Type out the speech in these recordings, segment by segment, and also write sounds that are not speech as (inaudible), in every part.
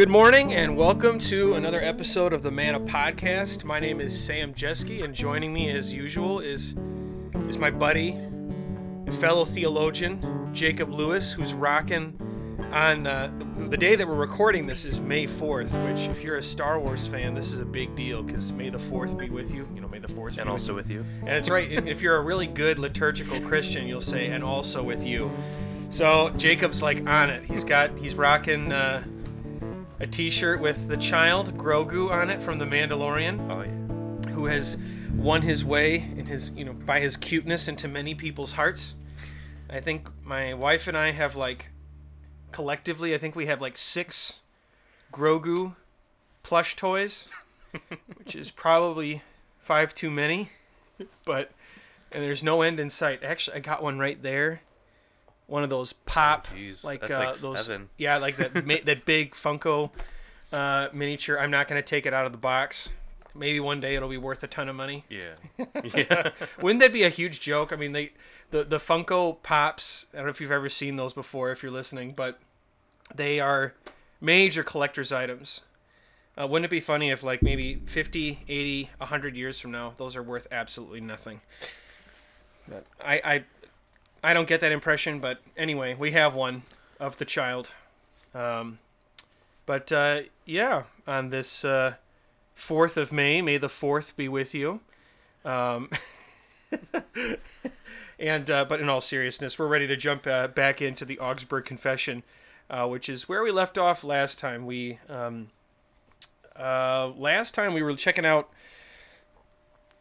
Good morning and welcome to another episode of the Manna Podcast. My name is Sam Jeske, and joining me as usual is is my buddy and fellow theologian Jacob Lewis, who's rocking on uh, the day that we're recording this is May 4th, which if you're a Star Wars fan, this is a big deal because May the 4th be with you. You know, May the 4th and also with you. And it's right. if you're a really good liturgical Christian, you'll say and also with you. So Jacob's like on it. He's got he's rocking. Uh, a T-shirt with the child Grogu on it from The Mandalorian. Oh yeah. Who has won his way in his you know by his cuteness into many people's hearts. I think my wife and I have like collectively, I think we have like six Grogu plush toys, (laughs) which is probably five too many, but and there's no end in sight. Actually, I got one right there one of those pop Jeez, like, uh, like those seven. yeah like that ma- (laughs) that big Funko uh, miniature. I'm not gonna take it out of the box. Maybe one day it'll be worth a ton of money. Yeah. (laughs) Yeah. (laughs) Wouldn't that be a huge joke? I mean, they the the Funko Pops. I don't know if you've ever seen those before. If you're listening, but they are major collector's items. Uh, wouldn't it be funny if like maybe 50, 80, 100 years from now, those are worth absolutely nothing? But I, I I don't get that impression, but anyway, we have one of the child. Um, but uh, yeah, on this uh, 4th of May, may the 4th be with you. Um, (laughs) and uh, but in all seriousness, we're ready to jump uh, back into the Augsburg Confession, uh, which is where we left off last time. We um, uh, last time we were checking out.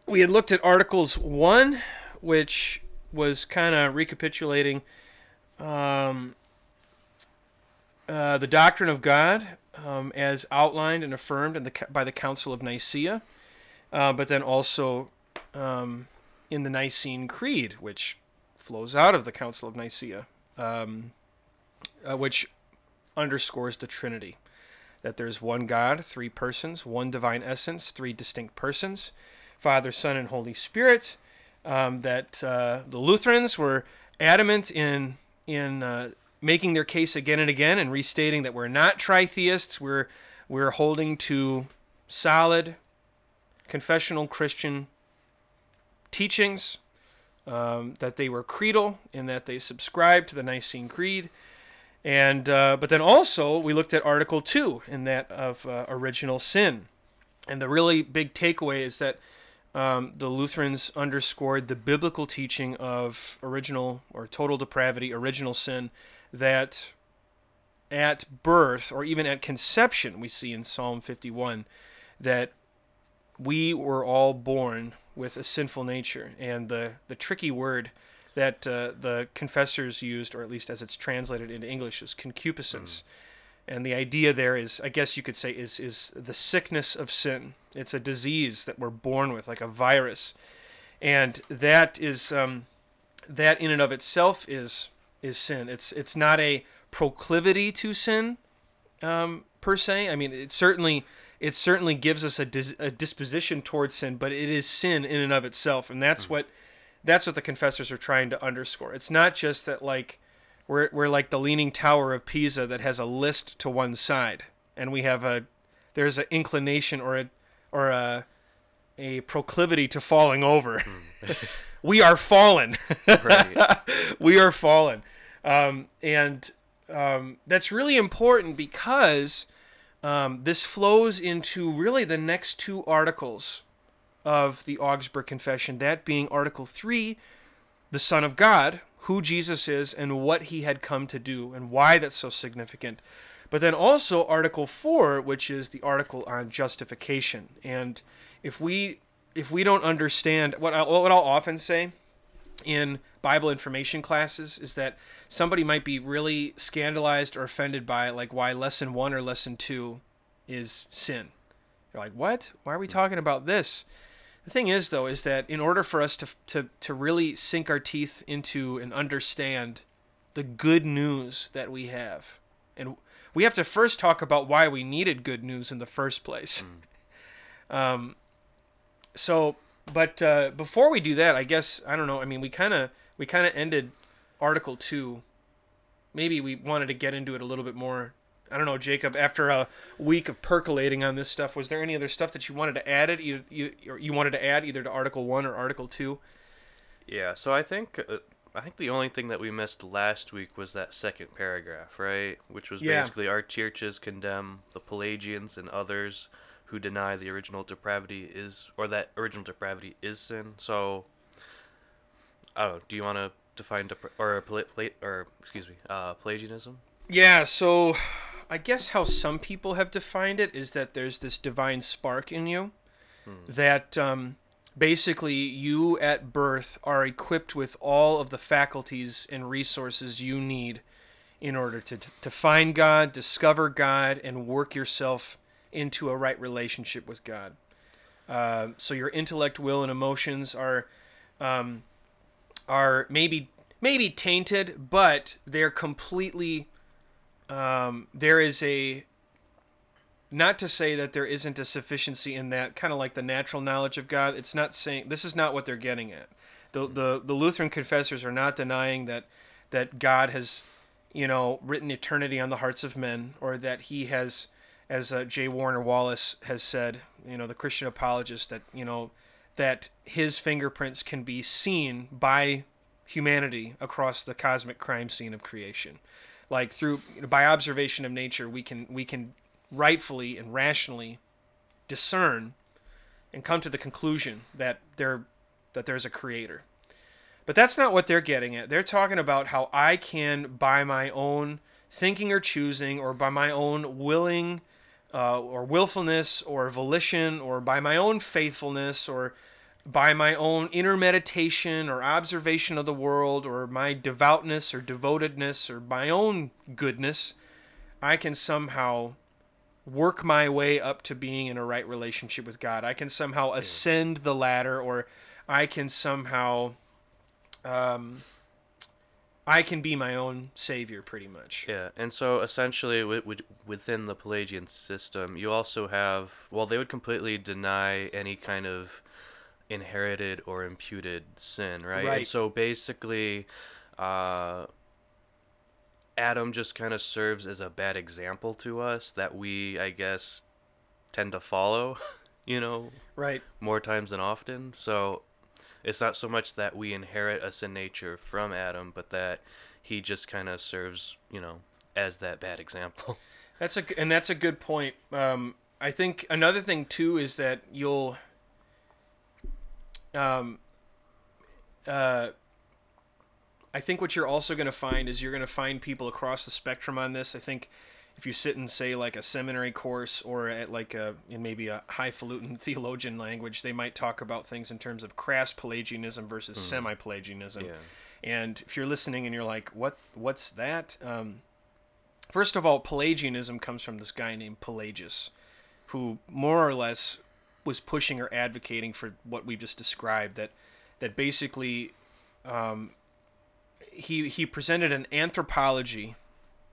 We had looked at Articles One, which was kind of recapitulating um, uh, the doctrine of God um, as outlined and affirmed in the, by the Council of Nicaea, uh, but then also um, in the Nicene Creed, which flows out of the Council of Nicaea, um, uh, which underscores the Trinity. That there's one God, three persons, one divine essence, three distinct persons Father, Son, and Holy Spirit um, that uh, the Lutherans were adamant in in uh, making their case again and again and restating that we're not tritheists. We're we're holding to solid confessional Christian teachings. Um, that they were creedal and that they subscribed to the Nicene Creed, and uh, but then also we looked at Article Two in that of uh, original sin, and the really big takeaway is that um, the Lutherans underscored the biblical teaching of original or total depravity, original sin, that at birth or even at conception, we see in Psalm 51 that we were all born with a sinful nature. And the, the tricky word that uh, the confessors used, or at least as it's translated into English, is concupiscence. Mm. And the idea there is, I guess you could say, is is the sickness of sin. It's a disease that we're born with, like a virus, and that is um, that in and of itself is is sin. It's it's not a proclivity to sin um, per se. I mean, it certainly it certainly gives us a, dis- a disposition towards sin, but it is sin in and of itself, and that's mm-hmm. what that's what the confessors are trying to underscore. It's not just that like we're we're like the leaning tower of Pisa that has a list to one side, and we have a there's an inclination or a or a a proclivity to falling over. Hmm. (laughs) we are fallen. (laughs) we are fallen, um, and um, that's really important because um, this flows into really the next two articles of the Augsburg Confession. That being Article Three, the Son of God, who Jesus is and what he had come to do and why that's so significant. But then also Article 4, which is the article on justification. And if we if we don't understand what I, what I'll often say in Bible information classes is that somebody might be really scandalized or offended by like why lesson 1 or lesson 2 is sin. You're like, "What? Why are we hmm. talking about this?" The thing is, though, is that in order for us to, to, to really sink our teeth into and understand the good news that we have, and we have to first talk about why we needed good news in the first place. Mm. (laughs) um, so, but uh, before we do that, I guess I don't know. I mean, we kind of we kind of ended Article Two. Maybe we wanted to get into it a little bit more I don't know, Jacob. After a week of percolating on this stuff, was there any other stuff that you wanted to add it, either you, you wanted to add either to Article One or Article Two? Yeah, so I think uh, I think the only thing that we missed last week was that second paragraph, right? Which was Yeah. basically our churches condemn the Pelagians and others who deny the original depravity is or that original depravity is sin. So I don't know. Do you want to define depra- or pla- or excuse me, uh, Pelagianism? Yeah, so I guess how some people have defined it is that there's this divine spark in you that um, basically you at birth are equipped with all of the faculties and resources you need in order to, to find God, discover God, and work yourself into a right relationship with God. Uh, so your intellect, will, and emotions are um, are maybe maybe tainted, but they're completely um, there is a not to say that there isn't a sufficiency in that kind of like the natural knowledge of God. It's not saying this is not what they're getting at. The the, the Lutheran confessors are not denying that that God has you know written eternity on the hearts of men or that he has as uh, J. Warner Wallace has said, you know, the Christian apologist that, you know, that his fingerprints can be seen by humanity across the cosmic crime scene of creation like through you know, by observation of nature we can we can rightfully and rationally discern and come to the conclusion that there that there's a creator. But that's not what they're getting at. They're talking about how i can by my own thinking or choosing or by my own willing uh, or willfulness or volition or by my own faithfulness or by my own inner meditation or observation of the world or my devoutness or devotedness or my own goodness, I can somehow work my way up to being in a right relationship with God. I can somehow ascend the ladder or I can somehow um, I can be my own savior pretty much. Yeah, and so essentially, wi- wi- within the Pelagian system, you also have well, they would completely deny any kind of inherited or imputed sin, right? Right. And so basically, uh, Adam just kind of serves as a bad example to us that we, I guess, tend to follow, (laughs) you know, Right. more times than often. So it's not so much that we inherit a sin nature from Adam, but that he just kind of serves, you know, as that bad example. (laughs) That's a and that's a good point. Um, I think another thing too is that you'll, um, uh, I think what you're also going to find is you're going to find people across the spectrum on this. I think if you sit in say like a seminary course or at like a in maybe a highfalutin (laughs) theologian language, they might talk about things in terms of crass Pelagianism versus semi-Pelagianism. Yeah. And if you're listening and you're like, "What? What's that?" Um, first of all, Pelagianism comes from this guy named Pelagius, who more or less was pushing or advocating for what we've just described. That that basically, um, he he presented an anthropology,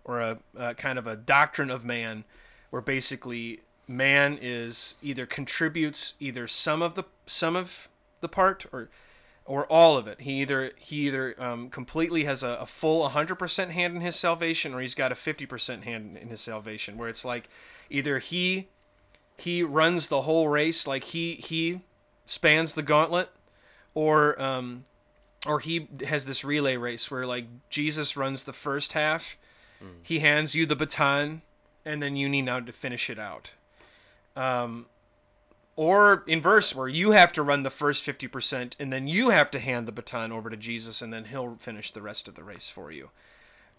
or a, a kind of a doctrine of man, where basically man is either contributes either some of the some of the part or or all of it. He either he either um, completely has a, a full 100% hand in his salvation, or he's got a 50% hand in his salvation. Where it's like either he he runs the whole race, like he he spans the gauntlet, or um, or he has this relay race where like Jesus runs the first half, he hands you the baton, and then you need now to finish it out. Um, or inverse where you have to run the first 50% and then you have to hand the baton over to jesus and then he'll finish the rest of the race for you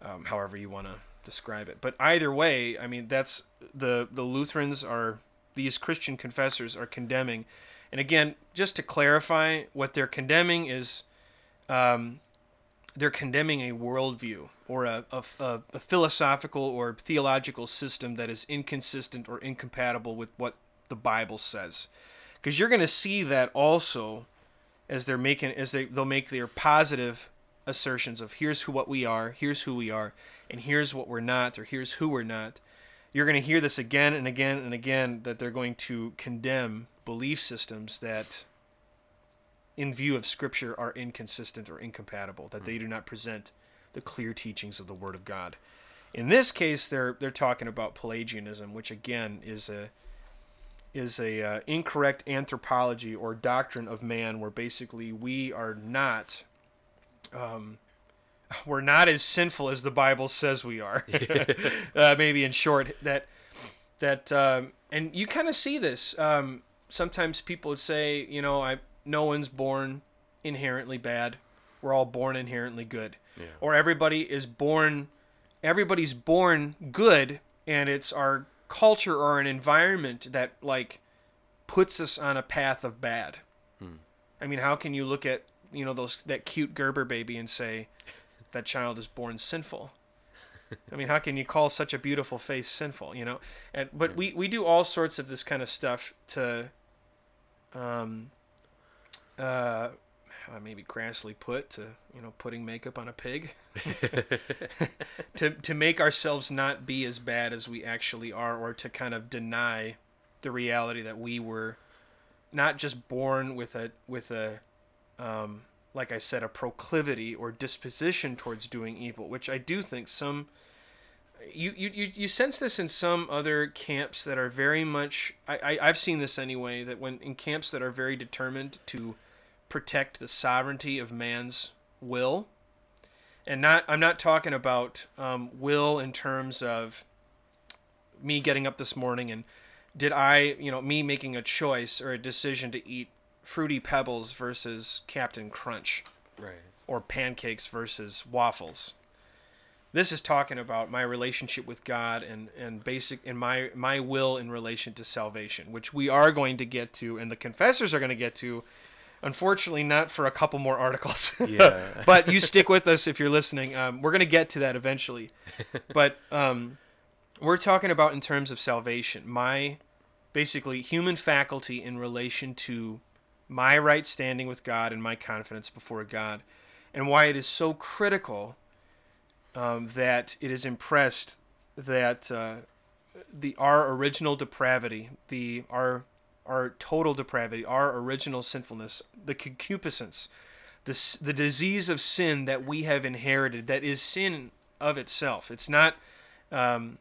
um, however you want to describe it but either way i mean that's the the lutherans are these christian confessors are condemning and again just to clarify what they're condemning is um, they're condemning a worldview or a, a, a, philosophical or theological system that is inconsistent or incompatible with what the Bible says. Because you're going to see that also as they're making as they they'll make their positive assertions of here's who what we are, here's who we are, and here's what we're not, or here's who we're not. You're going to hear this again and again and again that they're going to condemn belief systems that in view of scripture are inconsistent or incompatible, that they do not present the clear teachings of the word of God. In this case, they're they're talking about Pelagianism, which again is a is a uh, incorrect anthropology or doctrine of man, where basically we are not. Um, we're not as sinful as the Bible says we are. (laughs) (laughs) uh, maybe in short, that that um, and you kind of see this. Um, sometimes people would say, you know, I no one's born inherently bad. We're all born inherently good. Yeah. Or everybody is born everybody's born good and it's our culture or an environment that like puts us on a path of bad. Hmm. I mean, how can you look at, you know, those that cute Gerber baby and say that child is born sinful? I mean, how can you call such a beautiful face sinful, you know? And but we we do all sorts of this kind of stuff to um uh maybe crassly put to you know putting makeup on a pig (laughs) to to make ourselves not be as bad as we actually are or to kind of deny the reality that we were not just born with a with a um, like I said a proclivity or disposition towards doing evil which I do think some you, you, you, you sense this in some other camps that are very much I, I, I've seen this anyway that when in camps that are very determined to protect the sovereignty of man's will and not i'm not talking about um, will in terms of me getting up this morning and did i you know me making a choice or a decision to eat fruity pebbles versus captain crunch Right. or pancakes versus waffles this is talking about my relationship with god and and basic and my my will in relation to salvation which we are going to get to and the confessors are going to get to Unfortunately, not for a couple more articles. (laughs) Yeah. but you stick with us if you're listening. Um, we're going to get to that eventually. (laughs) but um, we're talking about in terms of salvation, my basically human faculty in relation to my right standing with God and my confidence before God, and why it is so critical um, that it is impressed that uh, the our original depravity, the our our total depravity, our original sinfulness, the concupiscence, the, the disease of sin that we have inherited, that is sin of itself. It's not, um,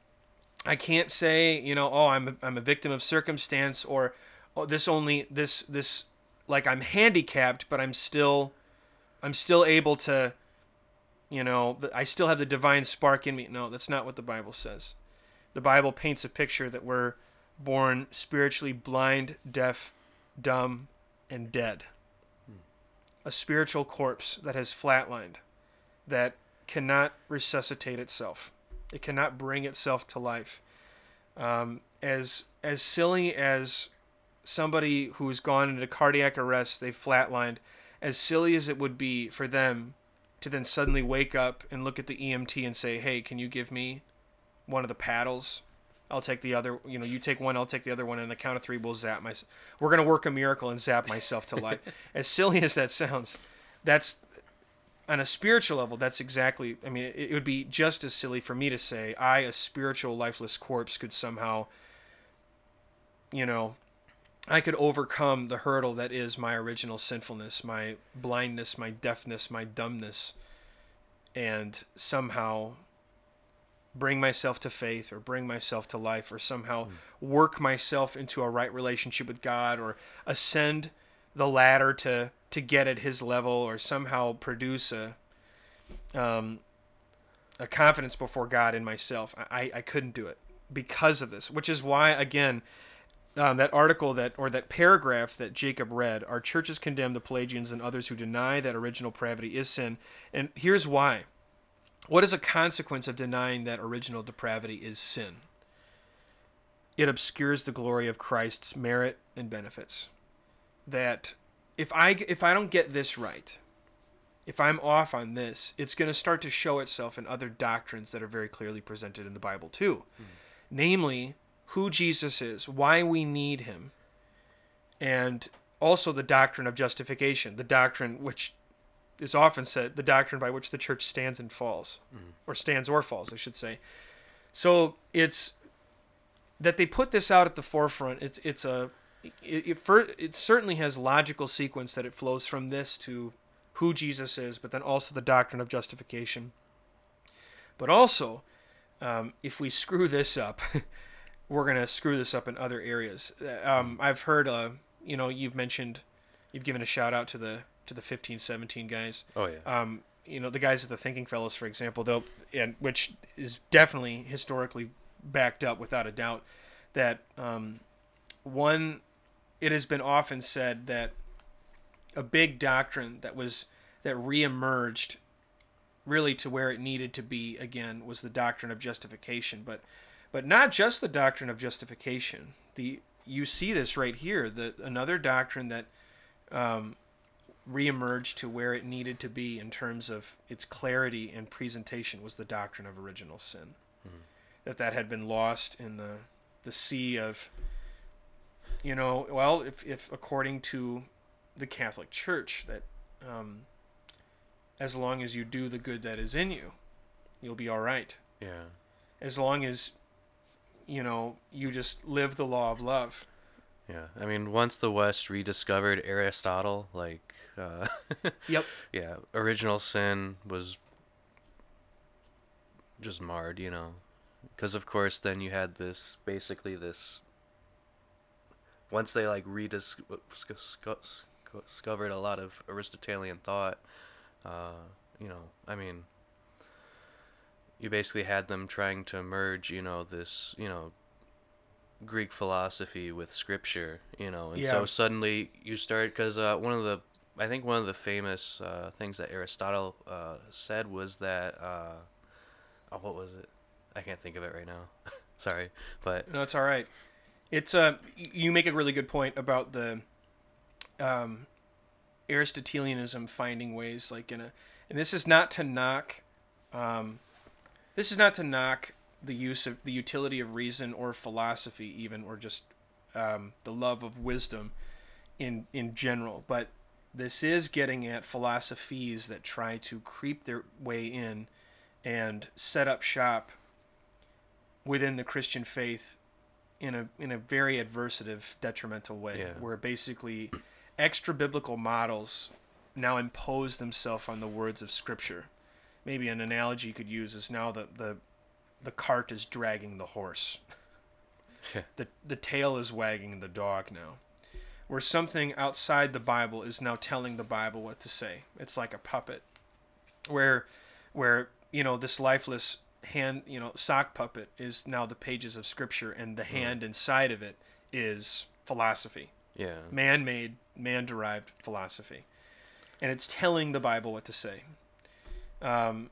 I can't say, you know, oh, I'm a, I'm a victim of circumstance or oh, this only, this, this, like I'm handicapped, but I'm still, I'm still able to, you know, I still have the divine spark in me. No, that's not what the Bible says. The Bible paints a picture that we're born spiritually blind, deaf, dumb, and dead. A spiritual corpse that has flatlined, that cannot resuscitate itself. It cannot bring itself to life. Um, as as silly as somebody who's gone into cardiac arrest, they've flatlined. As silly as it would be for them to then suddenly wake up and look at the EMT and say, "Hey, can you give me one of the paddles?" I'll take the other. You know, you take one, I'll take the other one, and the count of three, we'll zap my. We're gonna work a miracle and zap myself to life. (laughs) as silly as that sounds, that's on a spiritual level. That's exactly. I mean, it, it would be just as silly for me to say I, a spiritual lifeless corpse, could somehow. You know, I could overcome the hurdle that is my original sinfulness, my blindness, my deafness, my dumbness, and somehow bring myself to faith or bring myself to life or somehow work myself into a right relationship with God or ascend the ladder to to get at his level or somehow produce a um, a confidence before God in myself. I, I couldn't do it because of this, which is why again um, that article that or that paragraph that Jacob read, our churches condemn the Pelagians and others who deny that original depravity is sin, and here's why. What is a consequence of denying that original depravity is sin? It obscures the glory of Christ's merit and benefits. That if I if I don't get this right, if I'm off on this, it's going to start to show itself in other doctrines that are very clearly presented in the Bible too. Namely, who Jesus is, why we need him, and also the doctrine of justification, the doctrine which is often said the doctrine by which the church stands and falls, or stands or falls, I should say. So it's that they put this out at the forefront. It's it's a it, it, fir- it certainly has logical sequence that it flows from this to who Jesus is, but then also the doctrine of justification. But also, um, if we screw this up, (laughs) we're gonna screw this up in other areas. Um, I've heard, uh, you know, you've mentioned, you've given a shout out to the to the fifteen seventeen guys. Oh yeah. Um, you know, the guys at the Thinking Fellows, for example, they'll and which is definitely historically backed up without a doubt that um, one, it has been often said that a big doctrine that was that reemerged really to where it needed to be again was the doctrine of justification but but not just the doctrine of justification. The you see this right here that another doctrine that um, reemerged to where it needed to be in terms of its clarity and presentation was the doctrine of original sin. That that had been lost in the the sea of you know well if, if according to the catholic church that um, as long as you do the good that is in you you'll be all right. Yeah. as long as you know you just live the law of love Yeah. I mean, once the West rediscovered Aristotle, like, uh, (laughs) yep yeah, original sin was just marred, you know, because of course then you had this basically this. Once they like rediscovered a lot of Aristotelian thought, uh, you know, I mean, you basically had them trying to merge, you know, this, you know, Greek philosophy with scripture, you know, and so suddenly you start because uh, one of the I think one of the famous uh, things that Aristotle uh, said was that uh, oh, what was it? I can't think of it right now. (laughs) Sorry, but No, it's all right. It's uh, you make a really good point about the um, Aristotelianism finding ways like in a, and this is not to knock, um, this is not to knock the use of the utility of reason or philosophy even or just um, the love of wisdom in in general, but this is getting at philosophies that try to creep their way in and set up shop within the Christian faith in a in a very adversative, detrimental way, Yeah. where basically extra biblical models now impose themselves on the words of Scripture. Maybe an analogy you could use is now the the, the cart is dragging the horse. The the tail is wagging the dog now. Where something outside the Bible is now telling the Bible what to say. It's like a puppet. Where where, you know, this lifeless hand, you know, sock puppet is now the pages of scripture and the hmm. hand inside of it is philosophy. yeah, Man-made, man-derived philosophy. And it's telling the Bible what to say. Um,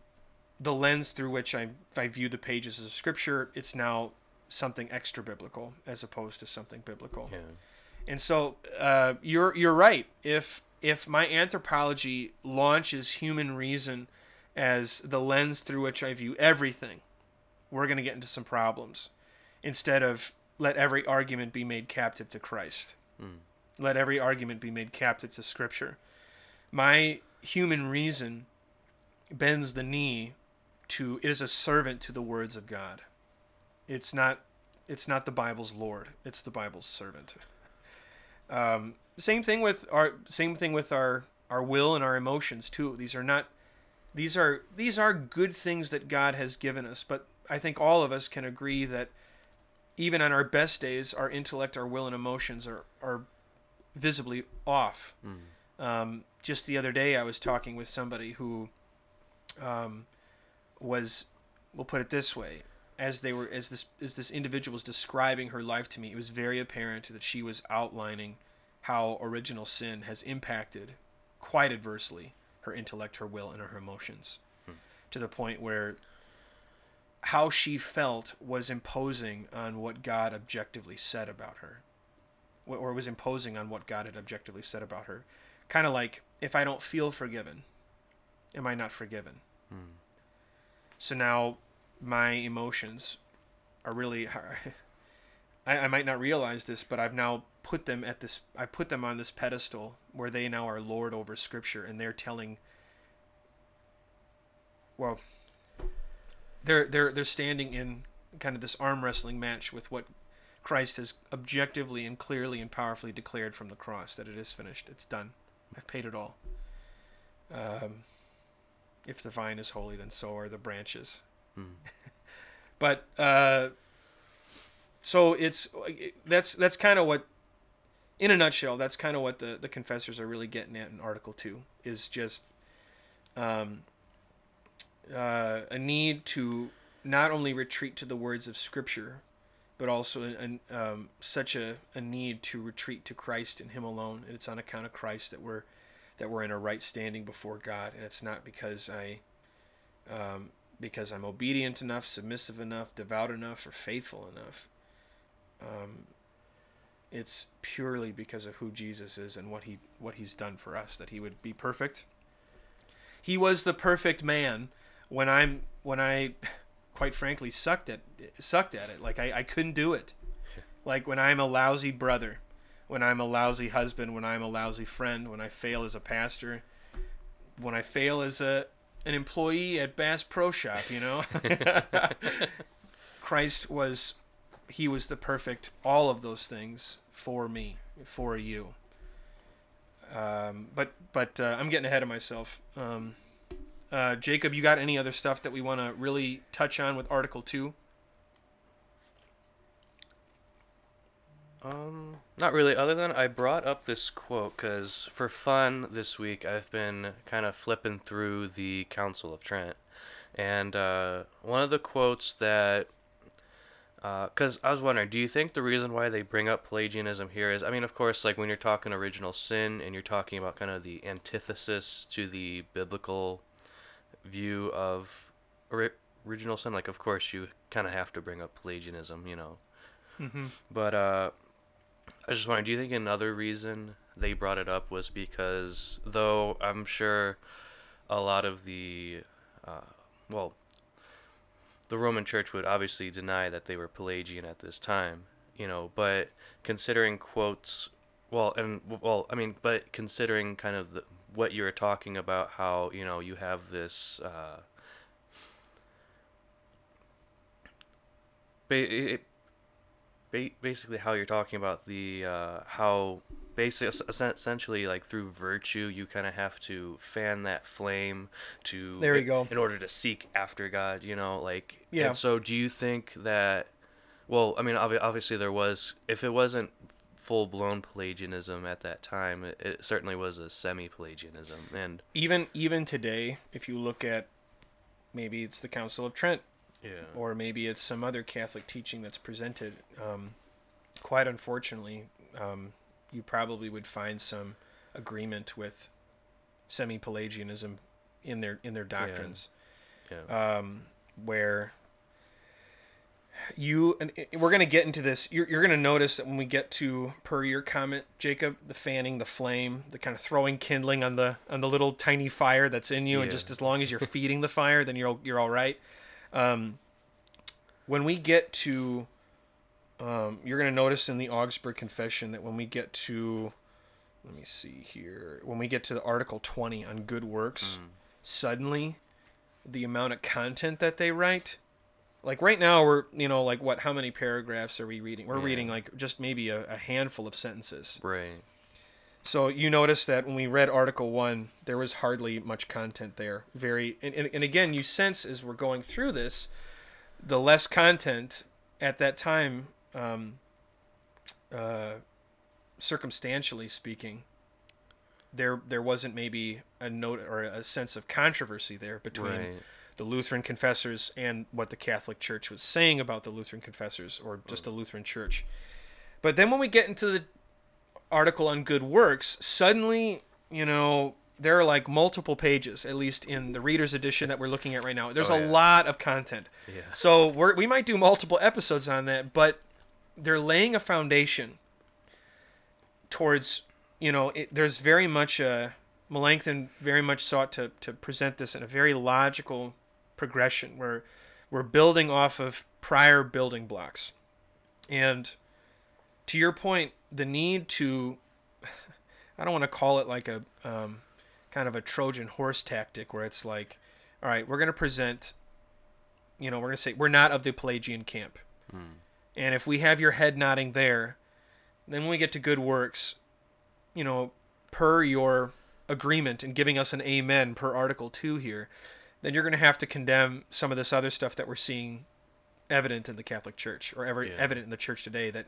the lens through which I, I view the pages of scripture, it's now something extra biblical as opposed to something biblical. yeah, And so uh, you're you're right. If if my anthropology launches human reason as the lens through which I view everything, we're going to get into some problems. Instead of let every argument be made captive to Christ. Mm. Let every argument be made captive to Scripture. My human reason bends the knee to it is a servant to the words of God. It's not it's not the Bible's Lord. It's the Bible's servant. (laughs) Um, same thing with our same thing with our our will and our emotions too. These are not these are these are good things that God has given us, but I think all of us can agree that even on our best days, our intellect, our will, and emotions are are visibly off. Mm. Um, just the other day, I was talking with somebody who um, was, we'll put it this way, as they were as this as this individual was describing her life to me, it was very apparent that she was outlining how original sin has impacted quite adversely her intellect, her will, and her emotions, to the point where how she felt was imposing on what God objectively said about her, or was imposing on what God had objectively said about her. Kind of like, if I don't feel forgiven, am I not forgiven? Mm. So now my emotions are really (laughs) I, I might not realize this, but I've now put them at this I put them on this pedestal where they now are lord over scripture and they're telling well they're they're they're standing in kind of this arm wrestling match with what Christ has objectively and clearly and powerfully declared from the cross that it is finished. It's done. I've paid it all. Um, if the vine is holy, then so are the branches. Mm. (laughs) But uh, so it's that's that's kind of what, in a nutshell, that's kind of what the the confessors are really getting at in Article Two is just, um, uh, a need to not only retreat to the words of Scripture, but also an, um, such a, a need to retreat to Christ and Him alone. And it's on account of Christ that we're that we're in a right standing before God, and it's not because I um, because I'm obedient enough, submissive enough, devout enough, or faithful enough. Um, it's purely because of who Jesus is and what he what he's done for us that he would be perfect. He was the perfect man when I'm when I quite frankly sucked at sucked at it. Like I, I couldn't do it. Like when I'm a lousy brother, when I'm a lousy husband, when I'm a lousy friend, when I fail as a pastor, when I fail as a an employee at Bass Pro Shop, you know. (laughs) Christ was he was the perfect all of those things for me, for you. Um, but but uh, I'm getting ahead of myself. Um, uh, Jacob, you got any other stuff that we want to really touch on with Article Two? Um, not really. Other than I brought up this quote because for fun this week I've been kind of flipping through the Council of Trent, and uh, one of the quotes that, because uh, I was wondering, do you think the reason why they bring up Pelagianism here is, I mean, of course, like when you're talking original sin and you're talking about kind of the antithesis to the biblical view of ori- original sin, like of course you kind of have to bring up Pelagianism, you know. Mm-hmm. But uh, I just wondering, do you think another reason they brought it up was because, though I'm sure a lot of the, uh, well, the Roman Church would obviously deny that they were Pelagian at this time, you know, but considering quotes, well, and well, I mean, but considering kind of the, what you were talking about, how you know you have this. Uh, basically how you're talking about the uh, how basically essentially like through virtue you kind of have to fan that flame to there you go. in order to seek after God you know like yeah. and so do you think that well I mean obviously there was if it wasn't full blown Pelagianism at that time it, it certainly was a semi Pelagianism and even even today if you look at maybe it's the Council of Trent yeah. or maybe it's some other Catholic teaching that's presented. Um, quite unfortunately, um, you probably would find some agreement with semi-Pelagianism in their in their doctrines, yeah. Yeah. Um, where you and we're going to get into this you're, you're going to notice that when we get to per your comment jacob the fanning the flame the kind of throwing kindling on the on the little tiny fire that's in you Yeah. and just as long as you're feeding the fire then you're you're all right um, when we get to um, you're going to notice in the augsburg confession that when we get to let me see here when we get to the article 20 on good works suddenly the amount of content that they write like right now we're you know like what how many paragraphs are we reading? We're Yeah. reading like just maybe a, a handful of sentences. Right so you notice that when we read article 1 there was hardly much content there. Very and, and, and again you sense as we're going through this the less content at that time um, uh, circumstantially speaking there there wasn't maybe a note or a sense of controversy there between right. the Lutheran confessors and what the Catholic Church was saying about the Lutheran confessors or just the Lutheran Church. But then when we get into the article on good works, suddenly, you know, there are like multiple pages, at least in the reader's edition that we're looking at right now. There's Oh, a lot of content. yeah So we're, we might do multiple episodes on that, but they're laying a foundation towards, you know, it, there's very much a, Melanchthon very much sought to, to present this in a very logical progression where we're building off of prior building blocks. And to your point, the need to, (sighs) I don't want to call it like a um, kind of a Trojan horse tactic where it's like, all right, we're going to present, you know, we're going to say we're not of the Pelagian camp. And if we have your head nodding there, then when we get to good works, you know, per your agreement and giving us an amen per article 2 here, then you're going to have to condemn some of this other stuff that we're seeing evident in the Catholic Church or ever Yeah. evident in the church today that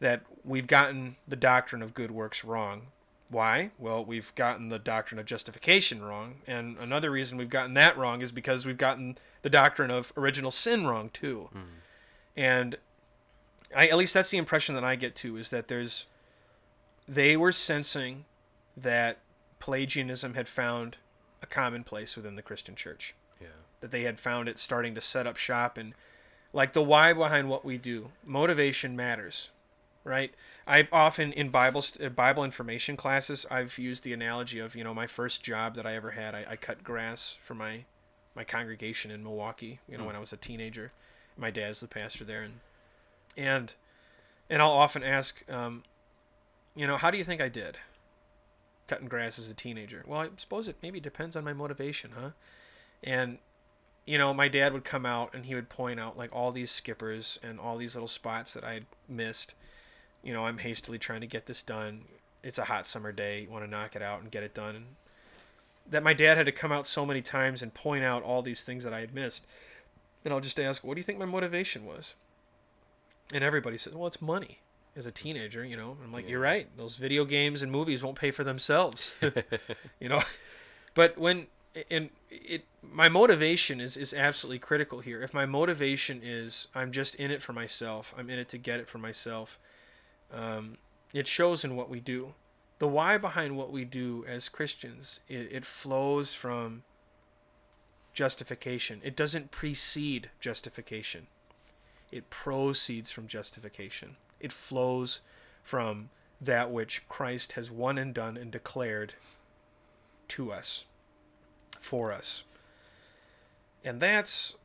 that we've gotten the doctrine of good works wrong. Why? Well, we've gotten the doctrine of justification wrong, and another reason we've gotten that wrong is because we've gotten the doctrine of original sin wrong too. Hmm. And I at least that's the impression that I get too is that there's they were sensing that Pelagianism had found a commonplace within the Christian church Yeah. that they had found it starting to set up shop and like the why behind what we do motivation matters right? I've often in bible uh, bible information classes i've used the analogy of you know my first job that i ever had i, I cut grass for my my congregation in milwaukee you know Hmm. when i was a teenager. My dad's the pastor there and and and i'll often ask um, you know how do you think i did cutting grass as a teenager? Well i suppose it maybe depends on my motivation huh? And you know my dad would come out and he would point out like all these skippers and all these little spots that i had missed you know i'm hastily trying to get this done. It's a hot summer day. You want to knock it out and get it done. And that my dad had to come out so many times and point out all these things that i had missed. And i'll just ask what do you think my motivation was? And everybody says well it's money. As a teenager you know. I'm like Yeah. you're right. Those video games and movies won't pay for themselves. (laughs) (laughs) You know? But when and it my motivation is is absolutely critical here. If my motivation is i'm just in it for myself. I'm in it to get it for myself um, it shows in what we do. The why behind what we do as christians it, it flows from justification. It doesn't precede justification. It proceeds from justification. It flows from that which christ has won and done and declared to us for us. And that's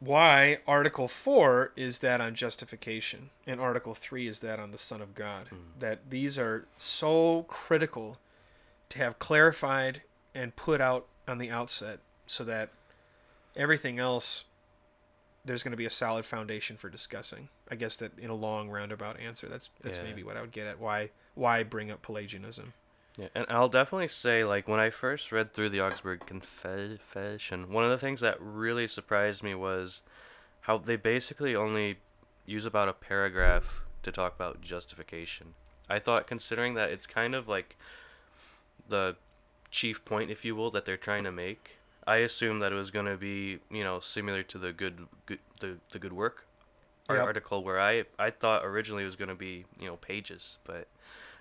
why Article 4 is that on justification, and Article 3 is that on the Son of God. Hmm. That these are so critical to have clarified and put out on the outset so that everything else, there's going to be a solid foundation for discussing. I guess that in a long roundabout answer, that's that's Yeah. maybe what I would get at. Why why bring up Pelagianism? Yeah, and I'll definitely say, like, when I first read through the Augsburg Confession, one of the things that really surprised me was how they basically only use about a paragraph to talk about justification. I thought, considering that it's kind of like the chief point, if you will, that they're trying to make, I assumed that it was going to be, you know, similar to the good, good the, the good work Yep. article where I I thought originally it was going to be, you know, pages, but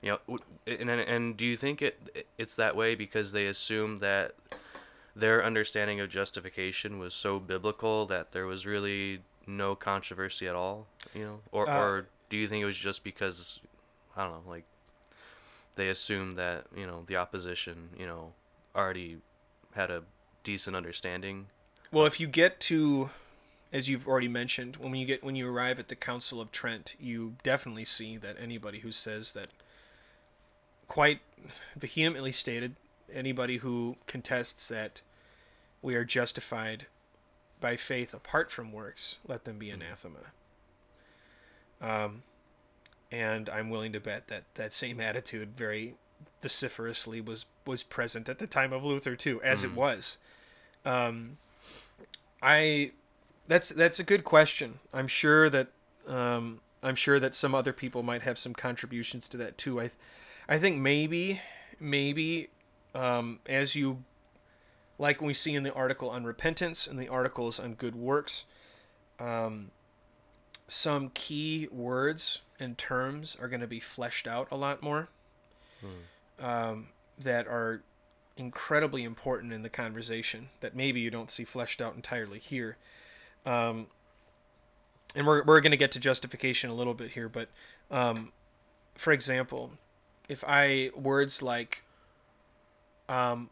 you know, and and, do you think it it's that way because they assume that their understanding of justification was so biblical that there was really no controversy at all, you know, or Uh, or do you think it was just because I don't know, like they assumed that you know the opposition, you know, already had a decent understanding. Well, if you get to, as you've already mentioned, when you get when you arrive at the Council of Trent, you definitely see that anybody who says that, quite vehemently stated, anybody who contests that we are justified by faith apart from works, let them be anathema. Um, and I'm willing to bet that that same attitude very vociferously was was present at the time of Luther too, as it Mhm. was. Um, I that's that's a good question. I'm sure that um, I'm sure that some other people might have some contributions to that too. I I think maybe maybe um, as you like we see in the article on repentance and the articles on good works, um, some key words and terms are going to be fleshed out a lot more. Um, that are incredibly important in the conversation that maybe you don't see fleshed out entirely here. Um, and we're, we're going to get to justification a little bit here, but um, for example, if I words like, um,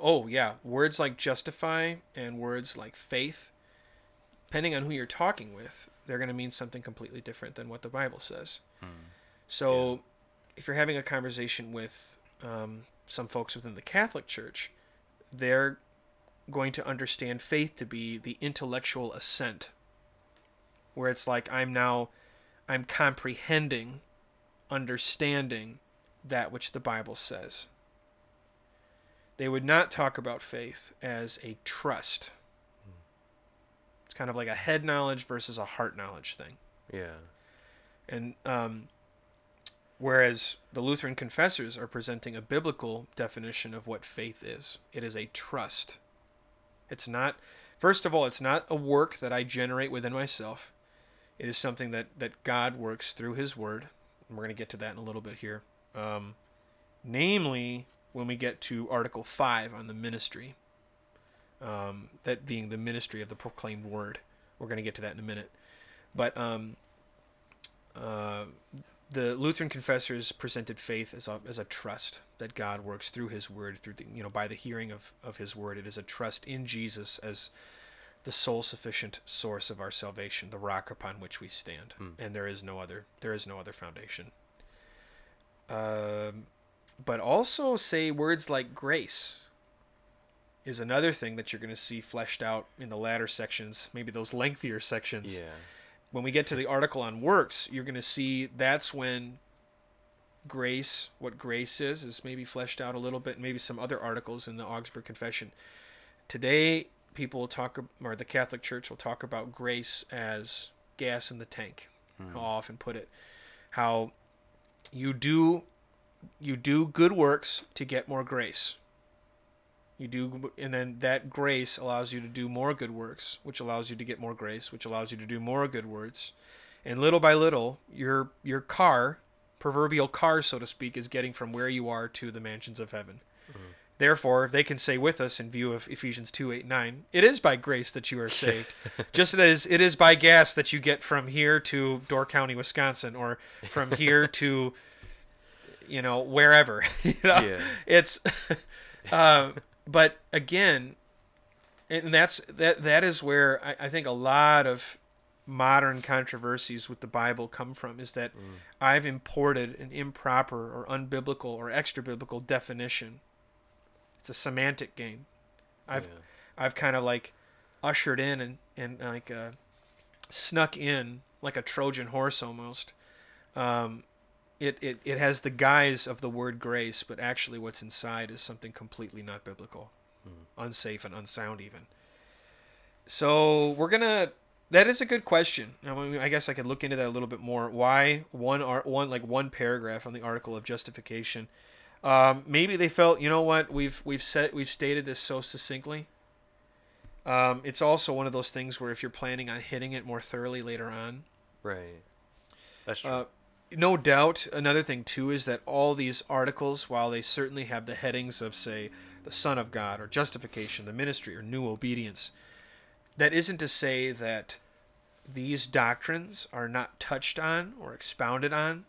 oh yeah, words like justify and words like faith, depending on who you're talking with, they're going to mean something completely different than what the Bible says. So, if you're having a conversation with um, some folks within the Catholic Church, they're going to understand faith to be the intellectual assent, where it's like I'm now, I'm comprehending, understanding that which the Bible says. They would not talk about faith as a trust. It's kind of like a head knowledge versus a heart knowledge thing. Yeah. And um, whereas the Lutheran confessors are presenting a biblical definition of what faith is, it is a trust. It's not, first of all, it's not a work that I generate within myself. It is something that, that God works through His Word. And we're going to get to that in a little bit here. Um, namely, when we get to Article 5 on the ministry, um, that being the ministry of the proclaimed Word. We're going to get to that in a minute. But um, uh, the Lutheran confessors presented faith as a, as a trust that God works through His Word, through the, you know by the hearing of, of His Word. It is a trust in Jesus as the sole sufficient source of our salvation, the rock upon which we stand, Hmm. and there is no other there is no other foundation. Um, but also say words like grace is another thing that you're going to see fleshed out in the latter sections, maybe those lengthier sections Yeah. when we get to the article on works, you're going to see that's when grace, what grace is, is maybe fleshed out a little bit. Maybe some other articles in the Augsburg Confession. Today, people will talk, or the Catholic Church will talk about grace as gas in the tank. Hmm. I'll often put it, how you do, you do good works to get more grace. You do, and then that grace allows you to do more good works, which allows you to get more grace, which allows you to do more good works. and little by little, your your car, proverbial car, so to speak, is getting from where you are to the mansions of heaven. Mm-hmm. Therefore, they can say with us in view of Ephesians 2 8 9, it is by grace that you are (laughs) saved. Just as it is by gas that you get from here to Door County, Wisconsin, or from here to, you know, wherever. (laughs) you know? Yeah. It's, (laughs) uh, but again, and that's that. That is where I, I think a lot of modern controversies with the Bible come from. Is that I've imported an improper or unbiblical or extra biblical definition. It's a semantic game. I've yeah. I've kind of like ushered in and and like uh, snuck in like a Trojan horse almost. Um, it, it it has the guise of the word grace, but actually what's inside is something completely not biblical, unsafe and unsound even. So we're gonna. That is a good question. I, mean, I guess I could look into that a little bit more. Why one art one like one paragraph on the article of justification? Um, maybe they felt, you know what, we've we've said we've stated this so succinctly. Um, it's also one of those things where if you're planning on hitting it more thoroughly later on, Right. That's true. uh, no doubt. Another thing too is that all these articles, while they certainly have the headings of say the Son of God or justification, the ministry or new obedience, that isn't to say that these doctrines are not touched on or expounded on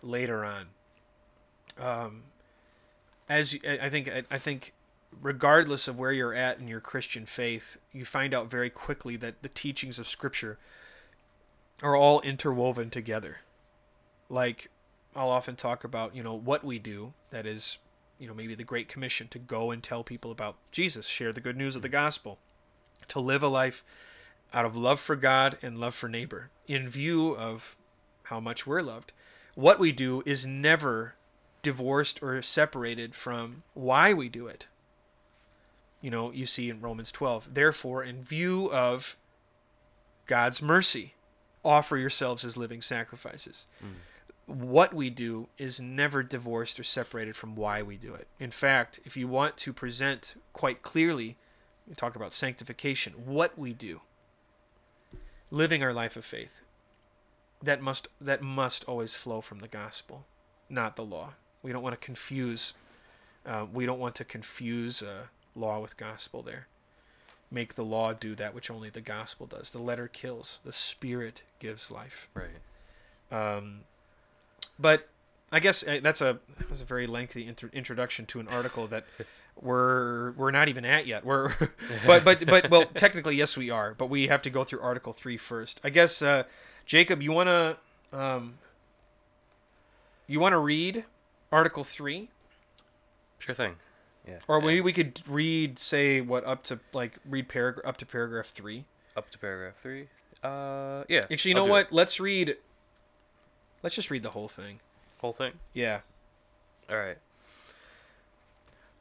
later on. Um, as I think, I think, regardless of where you're at in your Christian faith, you find out very quickly that the teachings of Scripture are all interwoven together. Like I'll often talk about, you know, what we do. That is, you know, maybe the Great Commission to go and tell people about Jesus, share the good news of the gospel, to live a life out of love for God and love for neighbor, in view of how much we're loved. What we do is never divorced or separated from why we do it. You know, you see in Romans 12, therefore, in view of God's mercy, offer yourselves as living sacrifices. Mm. What we do is never divorced or separated from why we do it. In fact, if you want to present quite clearly, you talk about sanctification, what we do, living our life of faith, that must that must always flow from the gospel, not the law. We don't want to confuse. Uh, we don't want to confuse uh, law with gospel. There, make the law do that which only the gospel does. The letter kills. The spirit gives life. right. Um, but I guess uh, that's a that was a very lengthy intro introduction to an article that (laughs) we're we're not even at yet. We're (laughs) but but but well technically yes we are, but we have to go through Article three first. I guess uh, Jacob, you wanna um, you wanna read Article three, Sure thing. Yeah. or maybe we could read say what up to like read paragraph up to paragraph three. up to paragraph three. Uh, yeah. Actually, you I'll know what? it. Let's read. Let's just read the whole thing. Whole thing. Yeah. All right.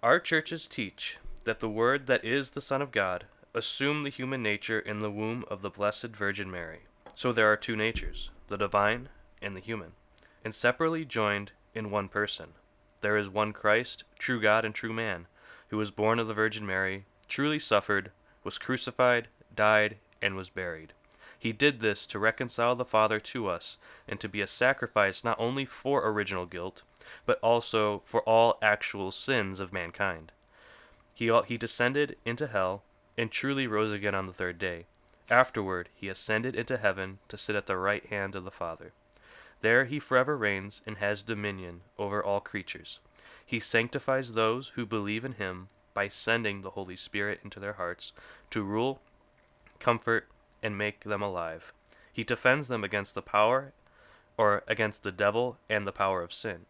Our churches teach that the Word that is the Son of God assumed the human nature in the womb of the Blessed Virgin Mary. So there are two natures, the divine and the human, and separately joined in one person. There is one Christ, true God and true man, who was born of the Virgin Mary, truly suffered, was crucified, died, and was buried. He did this to reconcile the Father to us, and to be a sacrifice not only for original guilt, but also for all actual sins of mankind. He, he descended into hell, and truly rose again on the third day. Afterward, he ascended into heaven to sit at the right hand of the Father. There he forever reigns and has dominion over all creatures. He sanctifies those who believe in him by sending the Holy Spirit into their hearts to rule, comfort, and make them alive. He defends them against the power or against the devil and the power of sin.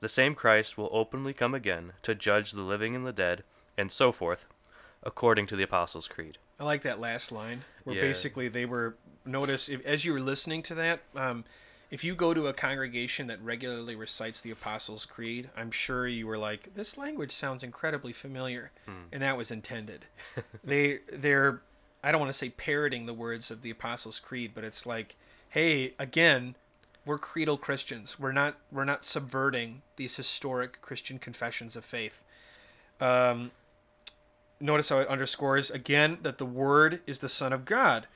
The same Christ will openly come again to judge the living and the dead, and so forth, according to the Apostles' Creed. I like that last line where Yeah. basically they were notice if, as you were listening to that. Um, if you go to a congregation that regularly recites the Apostles' Creed, I'm sure you were like, "This language sounds incredibly familiar," and that was intended. (laughs) they they're I don't want to say parroting the words of the Apostles' Creed, but it's like, hey, again, we're creedal Christians. We're not we're not subverting these historic Christian confessions of faith. Um, notice how it underscores again that the Word is the Son of God.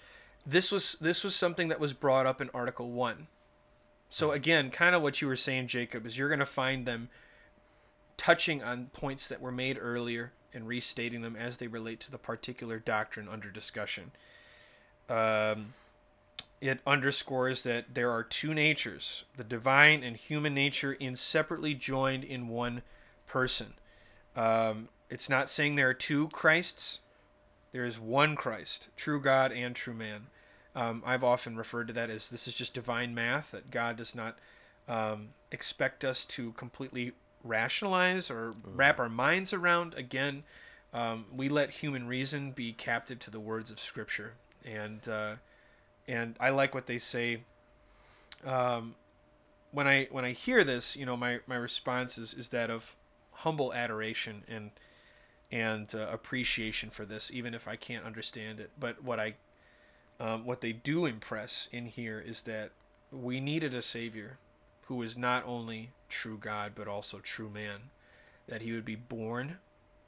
This was this was something that was brought up in Article One. So again, kind of what you were saying, Jacob, is you're going to find them touching on points that were made earlier and restating them as they relate to the particular doctrine under discussion. Um, it underscores that there are two natures, the divine and human nature, inseparably joined in one person. Um, it's not saying there are two Christs. There is one Christ, true God and true man. Um, I've often referred to that as this is just divine math, that God does not um, expect us to completely rationalize or wrap our minds around. Again, um, we let human reason be captive to the words of Scripture. And, uh, and I like what they say. Um, when I when I hear this, you know, my, my response is, is that of humble adoration and and uh, appreciation for this, even if I can't understand it. But what I um, what they do impress in here is that we needed a savior who is not only true God but also true man. That he would be born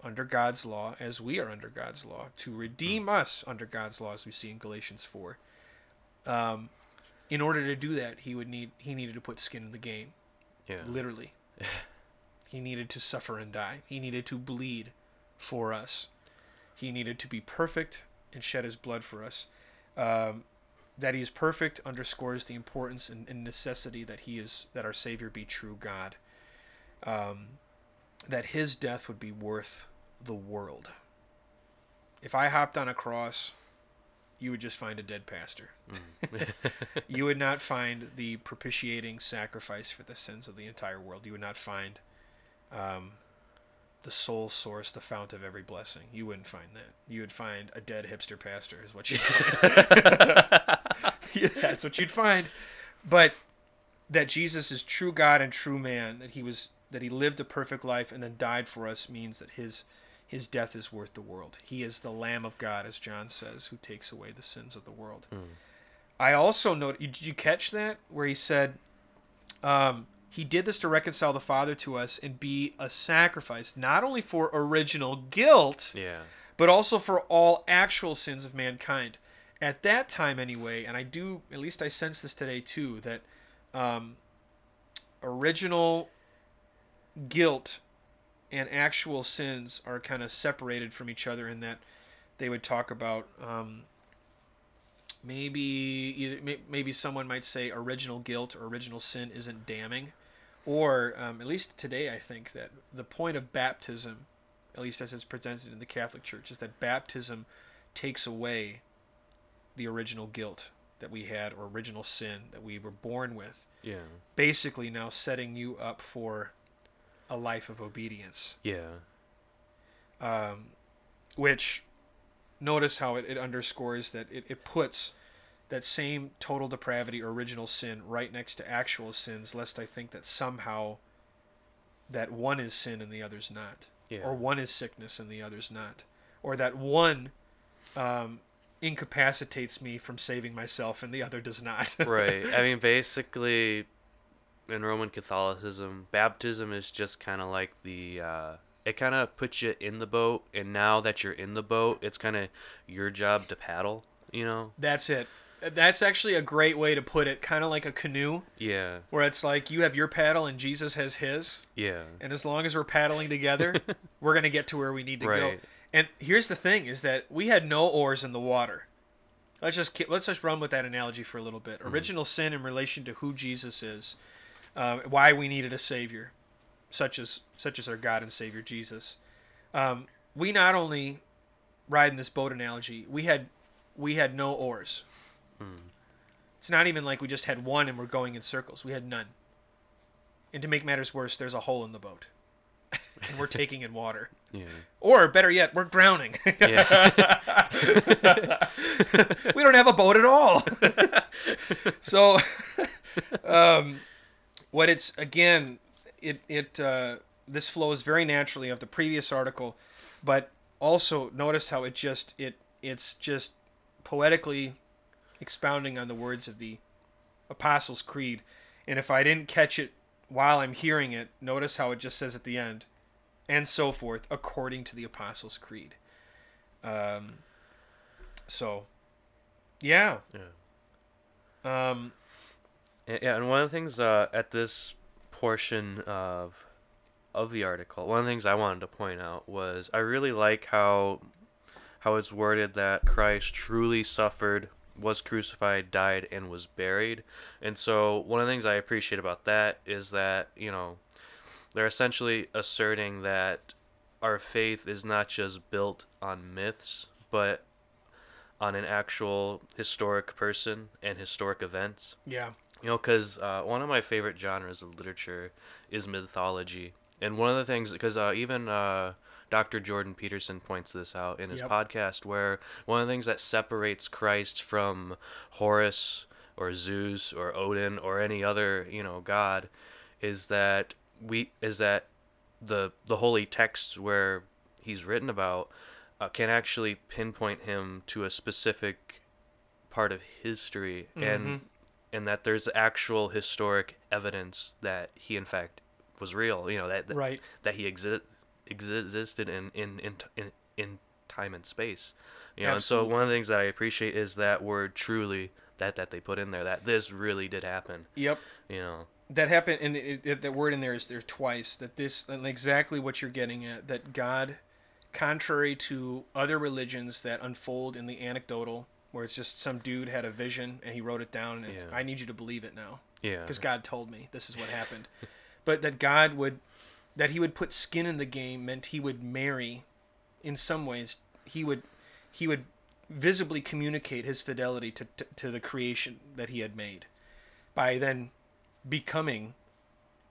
under God's law as we are under God's law to redeem us under God's law, as we see in Galatians four. Um, in order to do that, he would need he needed to put skin in the game, Yeah. literally. (laughs) he needed to suffer and die. He needed to bleed for us. He needed to be perfect and shed his blood for us. Um, that he is perfect underscores the importance and, and necessity that he is that our Savior be true God. Um, that his death would be worth the world. If I hopped on a cross, you would just find a dead pastor. you would (laughs) not find the propitiating sacrifice for the sins of the entire world. You would not find um, the sole source, the fount of every blessing. You wouldn't find that. You would find a dead hipster pastor, is what you'd (laughs) find. (laughs) Yeah, that's what you'd find. But that Jesus is true God and true man, that he was that he lived a perfect life and then died for us means that his his death is worth the world. He is the Lamb of God, as John says, who takes away the sins of the world. I also note. Did you catch that where he said, um, "He did this to reconcile the Father to us and be a sacrifice, not only for original guilt, Yeah. but also for all actual sins of mankind." At that time, anyway, and I do at least I sense this today too that um, original guilt and actual sins are kind of separated from each other in that they would talk about um, maybe either maybe someone might say original guilt or original sin isn't damning or um, at least today i think that the point of baptism at least as it's presented in the catholic church is that baptism takes away the original guilt that we had or original sin that we were born with Yeah. basically now setting you up for a life of obedience Yeah. um, which notice how it, it underscores that it, it puts that same total depravity or original sin right next to actual sins lest i think that somehow that one is sin and the other's not Yeah. or one is sickness and the other's not or that one um, incapacitates me from saving myself, and the other does not. (laughs) right. I mean, basically, in Roman Catholicism, baptism is just kind of like the. Uh, it kind of puts you in the boat, and now that you're in the boat, it's kind of your job to paddle. You know. That's it. That's actually a great way to put it. Kind of like a canoe, Yeah. where it's like you have your paddle and Jesus has his, Yeah. and as long as we're paddling together, (laughs) we're gonna get to where we need to go. Right. And here's the thing: is that we had no oars in the water. Let's just let's just run with that analogy for a little bit. Original sin in relation to who Jesus is, um, why we needed a savior, such as such as our God and Savior Jesus. Um, we not only ride in this boat analogy, we had we had no oars. It's not even like we just had one and we're going in circles. We had none. And to make matters worse, there's a hole in the boat, (laughs) and we're taking in water. (laughs) Yeah. Or better yet, we're drowning. (laughs) Yeah. we don't have a boat at all. so, um, what it's again, it it uh, this flows very naturally of the previous article, but also notice how it just it it's just poetically expounding on the words of the Apostles' Creed, and if I didn't catch it while I'm hearing it, notice how it just says at the end, and so forth, according to the Apostles' Creed. Um, so, yeah. Yeah. Um, Yeah, and one of the things uh, at this portion of of the article, one of the things I wanted to point out was I really like how how it's worded that Christ truly suffered, was crucified, died, and was buried. And so one of the things I appreciate about that is that you know they're essentially asserting that our faith is not just built on myths, but on an actual historic person and historic events. yeah. You know, because uh, one of my favorite genres of literature is mythology. And one of the things, because uh, even uh, Dr. Jordan Peterson points this out in his Yep. podcast, where one of the things that separates Christ from Horus or Zeus or Odin or any other, you know, god is that we is that the the holy texts where he's written about uh, can actually pinpoint him to a specific part of history and Mhm. and that there's actual historic evidence that he in fact was real you know that that, Right. that he exi- existed in in, in in in time and space you know and so one of the things that i appreciate is that word truly that that they put in there that this really did happen Yep. you know That happened, and it, it, that word in there is there twice. That this, and exactly what you're getting at, that God, contrary to other religions that unfold in the anecdotal, where it's just some dude had a vision and he wrote it down, and it's, Yeah. I need you to believe it now. yeah because God told me this is what happened. (laughs) but that God would, that He would put skin in the game meant He would marry, in some ways, He would, He would visibly communicate His fidelity to to, to the creation that He had made, by then becoming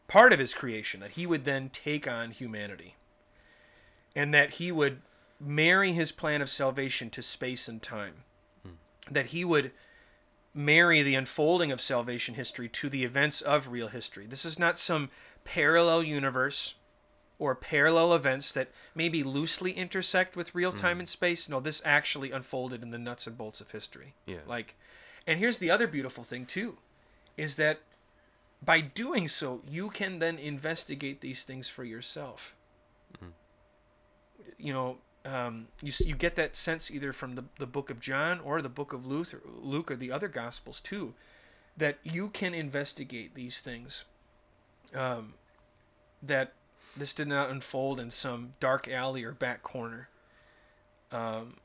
part of His creation. That He would then take on humanity, and that He would marry His plan of salvation to space and time. Hmm. That He would marry the unfolding of salvation history to the events of real history. This is not some parallel universe or parallel events that maybe loosely intersect with real time and space. No, this actually unfolded in the nuts and bolts of history. Yeah. Like and here's the other beautiful thing too is that by doing so, you can then investigate these things for yourself. You know, um, you you get that sense either from the, the book of John or the book of Luke or, Luke or the other Gospels too, that you can investigate these things. Um, that this did not unfold in some dark alley or back corner. Um,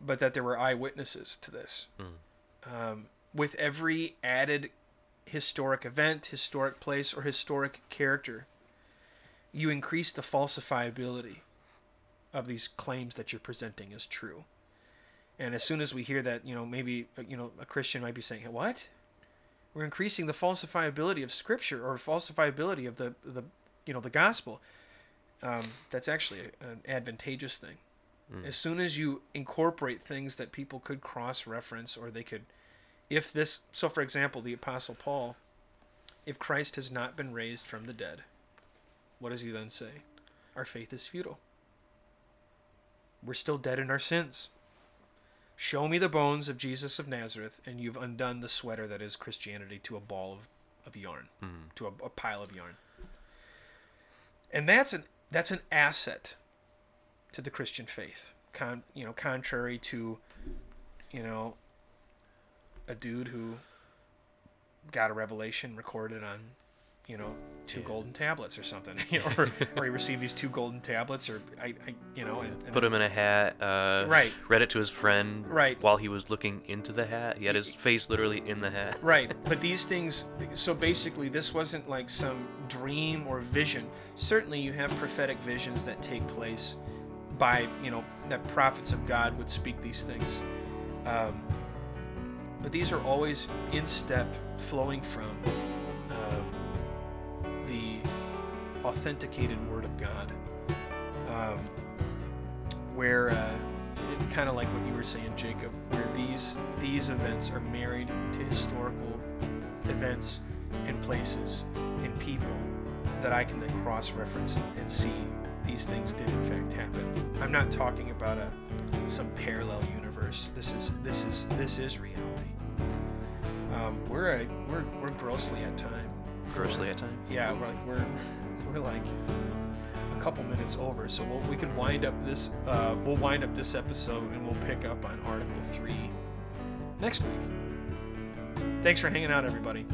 but that there were eyewitnesses to this. Um, with every added historic event, historic place, or historic character, you increase the falsifiability of these claims that you're presenting as true. And as soon as we hear that, you know, maybe uh, you know a Christian might be saying, "What? We're increasing the falsifiability of Scripture or falsifiability of the the you know the gospel." Um, that's actually an advantageous thing. As soon as you incorporate things that people could cross-reference or they could, if this, so for example, the Apostle Paul, if Christ has not been raised from the dead, what does he then say? Our faith is futile. We're still dead in our sins. Show me the bones of Jesus of Nazareth, and you've undone the sweater that is Christianity to a ball of, of yarn, Mhm. to a, a pile of yarn. And that's an that's an asset to the Christian faith. Con, you know, contrary to, you know, a dude who got a revelation recorded on, you know, two Yeah. golden tablets or something, (laughs) you know, or, (laughs) or he received these two golden tablets, or I, I you know, and, and Put him in a hat. Uh, Right. Read it to his friend. Right. While he was looking into the hat, he had his face literally in the hat. Right, (laughs) but these things, so basically, this wasn't like some dream or vision. Certainly, you have prophetic visions that take place by, you know, that prophets of God would speak these things. Um, but these are always in step, flowing from authenticated Word of God. Um, where uh, kind of like what you were saying, Jacob, where these these events are married to historical events and places and people that I can then cross-reference and, and see these things did in fact happen. I'm not talking about a some parallel universe. This is this is this is reality. Um, we're at, we're we're grossly at time. Grossly at time. Yeah, we're like we're we're like a couple minutes over, so we'll, we can wind up this uh, we'll wind up this episode and we'll pick up on Article Three next week. Thanks for hanging out, everybody.